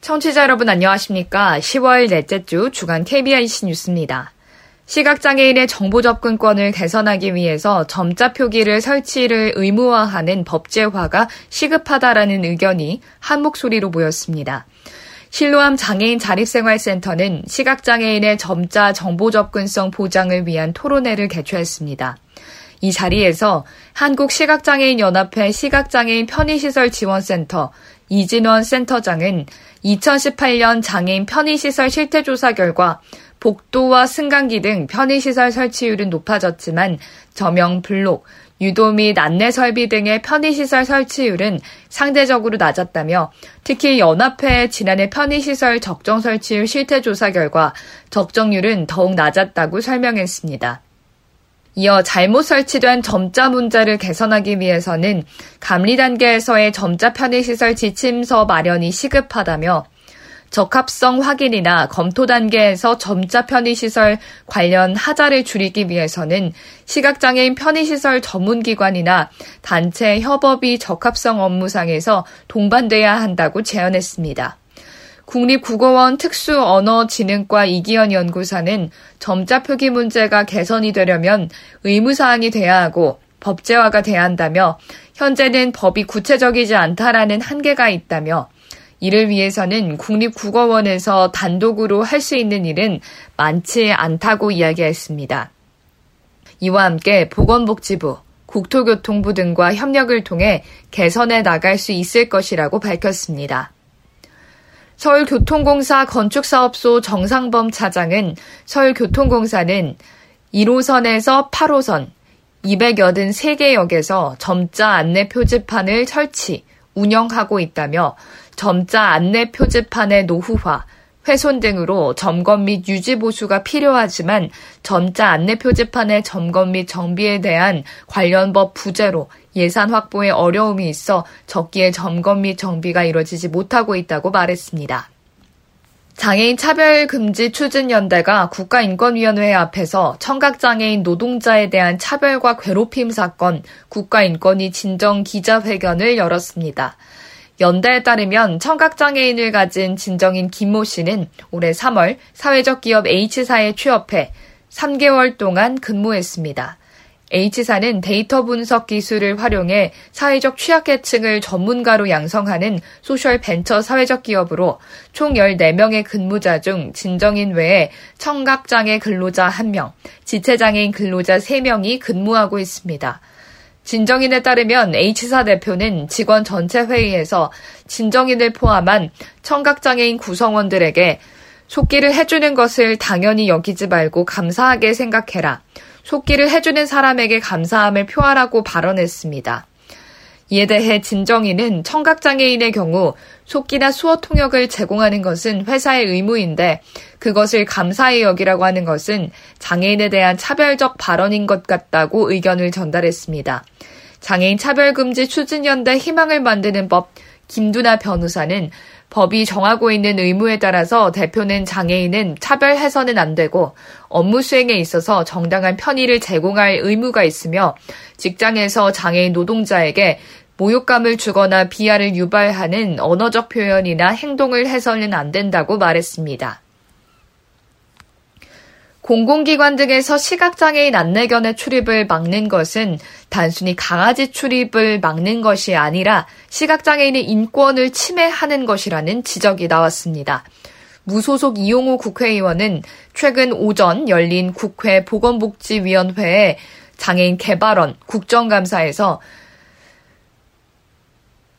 청취자 여러분 안녕하십니까? 10월 넷째 주 주간 KBIC 뉴스입니다. 시각장애인의 정보 접근권을 개선하기 위해서 점자 표기를 설치를 의무화하는 법제화가 시급하다라는 의견이 한 목소리로 모였습니다. 실로암 장애인 자립생활센터는 시각장애인의 점자 정보 접근성 보장을 위한 토론회를 개최했습니다. 이 자리에서 한국시각장애인연합회 시각장애인 편의시설 지원센터 이진원 센터장은 2018년 장애인 편의시설 실태조사 결과 복도와 승강기 등 편의시설 설치율은 높아졌지만 저명 블록, 유도 및 안내 설비 등의 편의시설 설치율은 상대적으로 낮았다며 특히 연합회 지난해 편의시설 적정 설치율 실태조사 결과 적정률은 더욱 낮았다고 설명했습니다. 이어 잘못 설치된 점자 문자를 개선하기 위해서는 감리 단계에서의 점자 편의시설 지침서 마련이 시급하다며 적합성 확인이나 검토 단계에서 점자 편의시설 관련 하자를 줄이기 위해서는 시각장애인 편의시설 전문기관이나 단체 협업이 적합성 업무상에서 동반돼야 한다고 제안했습니다. 국립국어원 특수언어진흥과 이기현 연구사는 점자 표기 문제가 개선이 되려면 의무사항이 돼야 하고 법제화가 돼야 한다며 현재는 법이 구체적이지 않다라는 한계가 있다며 이를 위해서는 국립국어원에서 단독으로 할 수 있는 일은 많지 않다고 이야기했습니다. 이와 함께 보건복지부, 국토교통부 등과 협력을 통해 개선해 나갈 수 있을 것이라고 밝혔습니다. 서울교통공사 건축사업소 정상범 차장은 서울교통공사는 1호선에서 8호선 283개 역에서 점자 안내 표지판을 설치, 운영하고 있다며 점자 안내 표지판의 노후화, 훼손 등으로 점검 및 유지 보수가 필요하지만 점자 안내 표지판의 점검 및 정비에 대한 관련 법 부재로 예산 확보에 어려움이 있어 적기에 점검 및 정비가 이뤄지지 못하고 있다고 말했습니다. 장애인 차별 금지 추진 연대가 국가인권위원회 앞에서 청각장애인 노동자에 대한 차별과 괴롭힘 사건 국가인권위 진정 기자회견을 열었습니다. 연대에 따르면 청각장애인을 가진 진정인 김모 씨는 올해 3월 사회적 기업 H사에 취업해 3개월 동안 근무했습니다. H사는 데이터 분석 기술을 활용해 사회적 취약계층을 전문가로 양성하는 소셜 벤처 사회적 기업으로 총 14명의 근무자 중 진정인 외에 청각장애 근로자 1명, 지체장애인 근로자 3명이 근무하고 있습니다. 진정인에 따르면 H사 대표는 직원 전체 회의에서 진정인을 포함한 청각장애인 구성원들에게 속기를 해주는 것을 당연히 여기지 말고 감사하게 생각해라. 속기를 해주는 사람에게 감사함을 표하라고 발언했습니다. 이에 대해 진정인은 청각장애인의 경우 속기나 수어 통역을 제공하는 것은 회사의 의무인데 그것을 감사히 여기라고 하는 것은 장애인에 대한 차별적 발언인 것 같다고 의견을 전달했습니다. 장애인 차별금지 추진연대 희망을 만드는 법 김두나 변호사는 법이 정하고 있는 의무에 따라서 대표는 장애인은 차별해서는 안 되고 업무 수행에 있어서 정당한 편의를 제공할 의무가 있으며 직장에서 장애인 노동자에게 모욕감을 주거나 비하를 유발하는 언어적 표현이나 행동을 해서는 안 된다고 말했습니다. 공공기관 등에서 시각장애인 안내견의 출입을 막는 것은 단순히 강아지 출입을 막는 것이 아니라 시각장애인의 인권을 침해하는 것이라는 지적이 나왔습니다. 무소속 이용호 국회의원은 최근 오전 열린 국회 보건복지위원회의 장애인 개발원 국정감사에서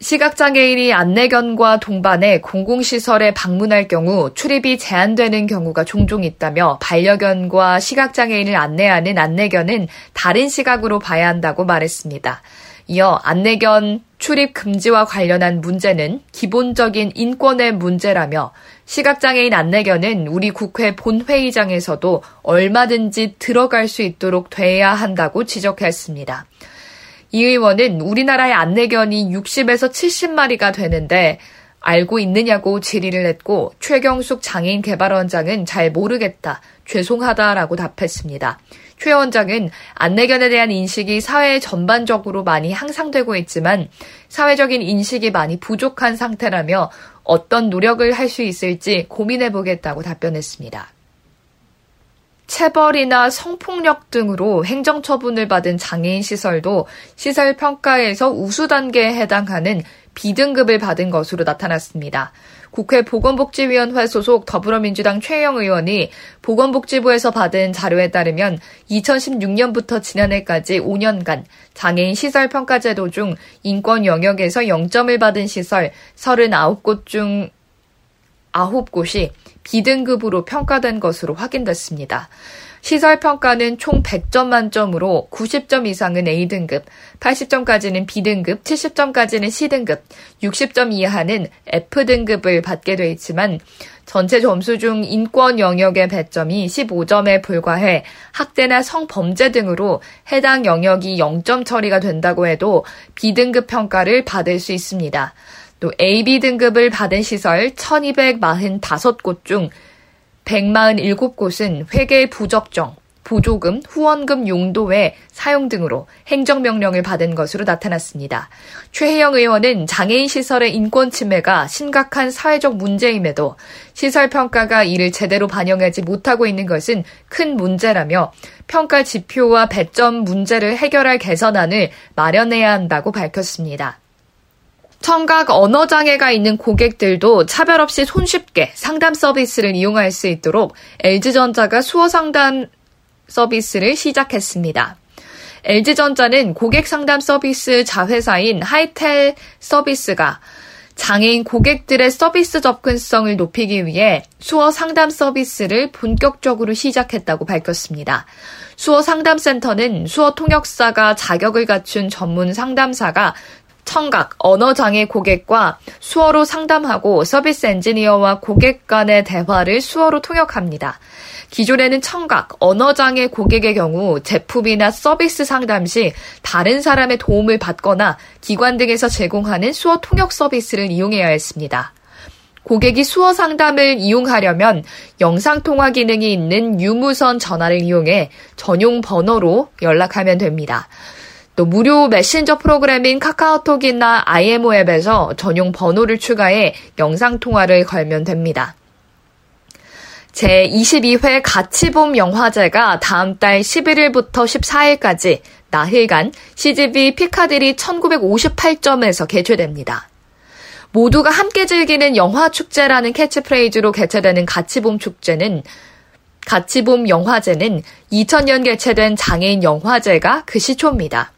시각장애인이 안내견과 동반해 공공시설에 방문할 경우 출입이 제한되는 경우가 종종 있다며 반려견과 시각장애인을 안내하는 안내견은 다른 시각으로 봐야 한다고 말했습니다. 이어 안내견 출입 금지와 관련한 문제는 기본적인 인권의 문제라며 시각장애인 안내견은 우리 국회 본회의장에서도 얼마든지 들어갈 수 있도록 돼야 한다고 지적했습니다. 이 의원은 우리나라의 안내견이 60에서 70마리가 되는데 알고 있느냐고 질의를 했고 최경숙 장애인 개발원장은 잘 모르겠다. 죄송하다라고 답했습니다. 최 원장은 안내견에 대한 인식이 사회 전반적으로 많이 향상되고 있지만 사회적인 인식이 많이 부족한 상태라며 어떤 노력을 할 수 있을지 고민해 보겠다고 답변했습니다. 체벌이나 성폭력 등으로 행정처분을 받은 장애인 시설도 시설 평가에서 우수 단계에 해당하는 B등급을 받은 것으로 나타났습니다. 국회 보건복지위원회 소속 더불어민주당 최영 의원이 보건복지부에서 받은 자료에 따르면 2016년부터 지난해까지 5년간 장애인 시설 평가 제도 중 인권 영역에서 0점을 받은 시설 39곳 중 9곳이 B등급으로 평가된 것으로 확인됐습니다. 시설 평가는 총 100점 만점으로 90점 이상은 A등급, 80점까지는 B등급, 70점까지는 C등급, 60점 이하는 F등급을 받게 돼 있지만 전체 점수 중 인권 영역의 배점이 15점에 불과해 학대나 성범죄 등으로 해당 영역이 0점 처리가 된다고 해도 B등급 평가를 받을 수 있습니다. 또 AB 등급을 받은 시설 1245곳 중 147곳은 회계 부적정, 보조금, 후원금 용도의 사용 등으로 행정명령을 받은 것으로 나타났습니다. 최혜영 의원은 장애인 시설의 인권 침해가 심각한 사회적 문제임에도 시설 평가가 이를 제대로 반영하지 못하고 있는 것은 큰 문제라며 평가 지표와 배점 문제를 해결할 개선안을 마련해야 한다고 밝혔습니다. 청각 언어 장애가 있는 고객들도 차별 없이 손쉽게 상담 서비스를 이용할 수 있도록 LG전자가 수어 상담 서비스를 시작했습니다. LG전자는 고객 상담 서비스 자회사인 하이텔 서비스가 장애인 고객들의 서비스 접근성을 높이기 위해 수어 상담 서비스를 본격적으로 시작했다고 밝혔습니다. 수어 상담센터는 수어 통역사가 자격을 갖춘 전문 상담사가 청각, 언어장애 고객과 수어로 상담하고 서비스 엔지니어와 고객 간의 대화를 수어로 통역합니다. 기존에는 청각, 언어장애 고객의 경우 제품이나 서비스 상담 시 다른 사람의 도움을 받거나 기관 등에서 제공하는 수어 통역 서비스를 이용해야 했습니다. 고객이 수어 상담을 이용하려면 영상통화 기능이 있는 유무선 전화를 이용해 전용 번호로 연락하면 됩니다. 또 무료 메신저 프로그램인 카카오톡이나 IMO 앱에서 전용 번호를 추가해 영상통화를 걸면 됩니다. 제22회 가치봄 영화제가 다음 달 11일부터 14일까지 나흘간 CGV 피카디리 1958점에서 개최됩니다. 모두가 함께 즐기는 영화 축제라는 캐치프레이즈로 개최되는 가치봄 축제는 가치봄 영화제는 2000년 개최된 장애인 영화제가 그 시초입니다.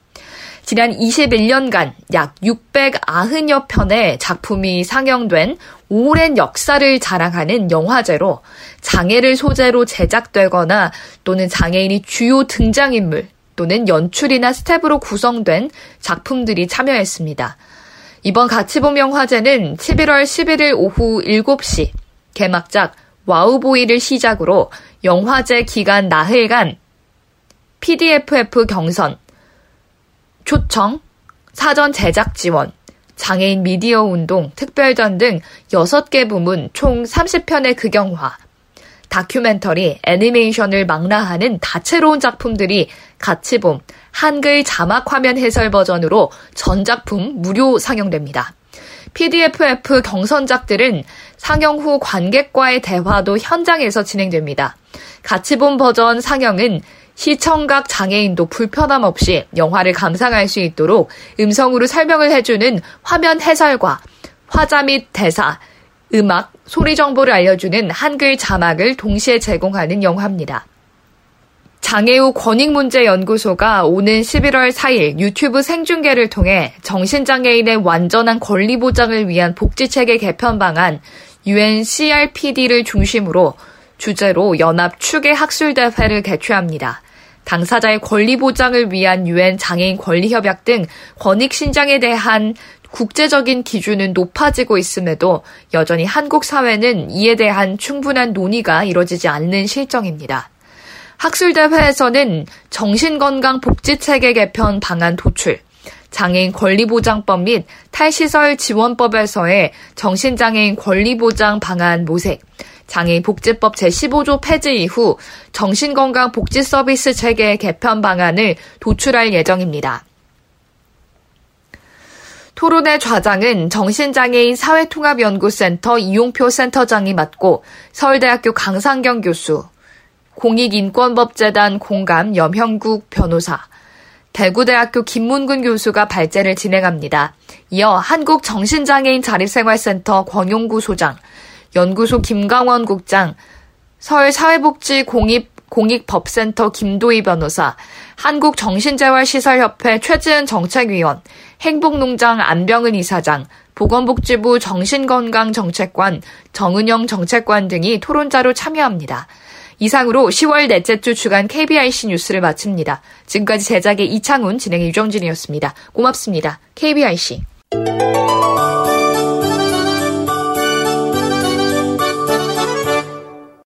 지난 21년간 약 690여 편의 작품이 상영된 오랜 역사를 자랑하는 영화제로 장애를 소재로 제작되거나 또는 장애인이 주요 등장인물 또는 연출이나 스텝으로 구성된 작품들이 참여했습니다. 이번 가치봄 영화제는 11월 11일 오후 7시 개막작 와우보이를 시작으로 영화제 기간 나흘간 PDFF 경선, 초청, 사전 제작 지원, 장애인 미디어 운동, 특별전 등 6개 부문 총 30편의 극영화, 다큐멘터리, 애니메이션을 망라하는 다채로운 작품들이 같이 봄 한글 자막 화면 해설 버전으로 전작품 무료 상영됩니다. PDFF 경선작들은 상영 후 관객과의 대화도 현장에서 진행됩니다. 같이 본 버전 상영은 시청각 장애인도 불편함 없이 영화를 감상할 수 있도록 음성으로 설명을 해주는 화면 해설과 화자 및 대사, 음악, 소리 정보를 알려주는 한글 자막을 동시에 제공하는 영화입니다. 장애우 권익문제연구소가 오는 11월 4일 유튜브 생중계를 통해 정신장애인의 완전한 권리 보장을 위한 복지체계 개편 방안 UNCRPD를 중심으로 주제로 연합 추계 학술대회를 개최합니다. 당사자의 권리 보장을 위한 유엔 장애인 권리 협약 등 권익 신장에 대한 국제적인 기준은 높아지고 있음에도 여전히 한국 사회는 이에 대한 충분한 논의가 이뤄지지 않는 실정입니다. 학술대회에서는 정신건강복지체계 개편 방안 도출, 장애인 권리보장법 및 탈시설 지원법에서의 정신장애인 권리보장 방안 모색, 장애인 복지법 제15조 폐지 이후 정신건강 복지 서비스 체계 개편 방안을 도출할 예정입니다. 토론회 좌장은 정신장애인 사회통합연구센터 이용표 센터장이 맡고 서울대학교 강상경 교수, 공익인권법재단 공감 염형국 변호사, 대구대학교 김문근 교수가 발제를 진행합니다. 이어 한국정신장애인 자립생활센터 권용구 소장, 연구소 김강원 국장, 서울사회복지 공익 공익법센터 김도희 변호사, 한국정신재활시설협회 최지은 정책위원, 행복농장 안병은 이사장, 보건복지부 정신건강정책관, 정은영 정책관 등이 토론자로 참여합니다. 이상으로 10월 넷째 주 주간 KBIC 뉴스를 마칩니다. 지금까지 제작의 이창훈, 진행의 유정진이었습니다. 고맙습니다. KBIC.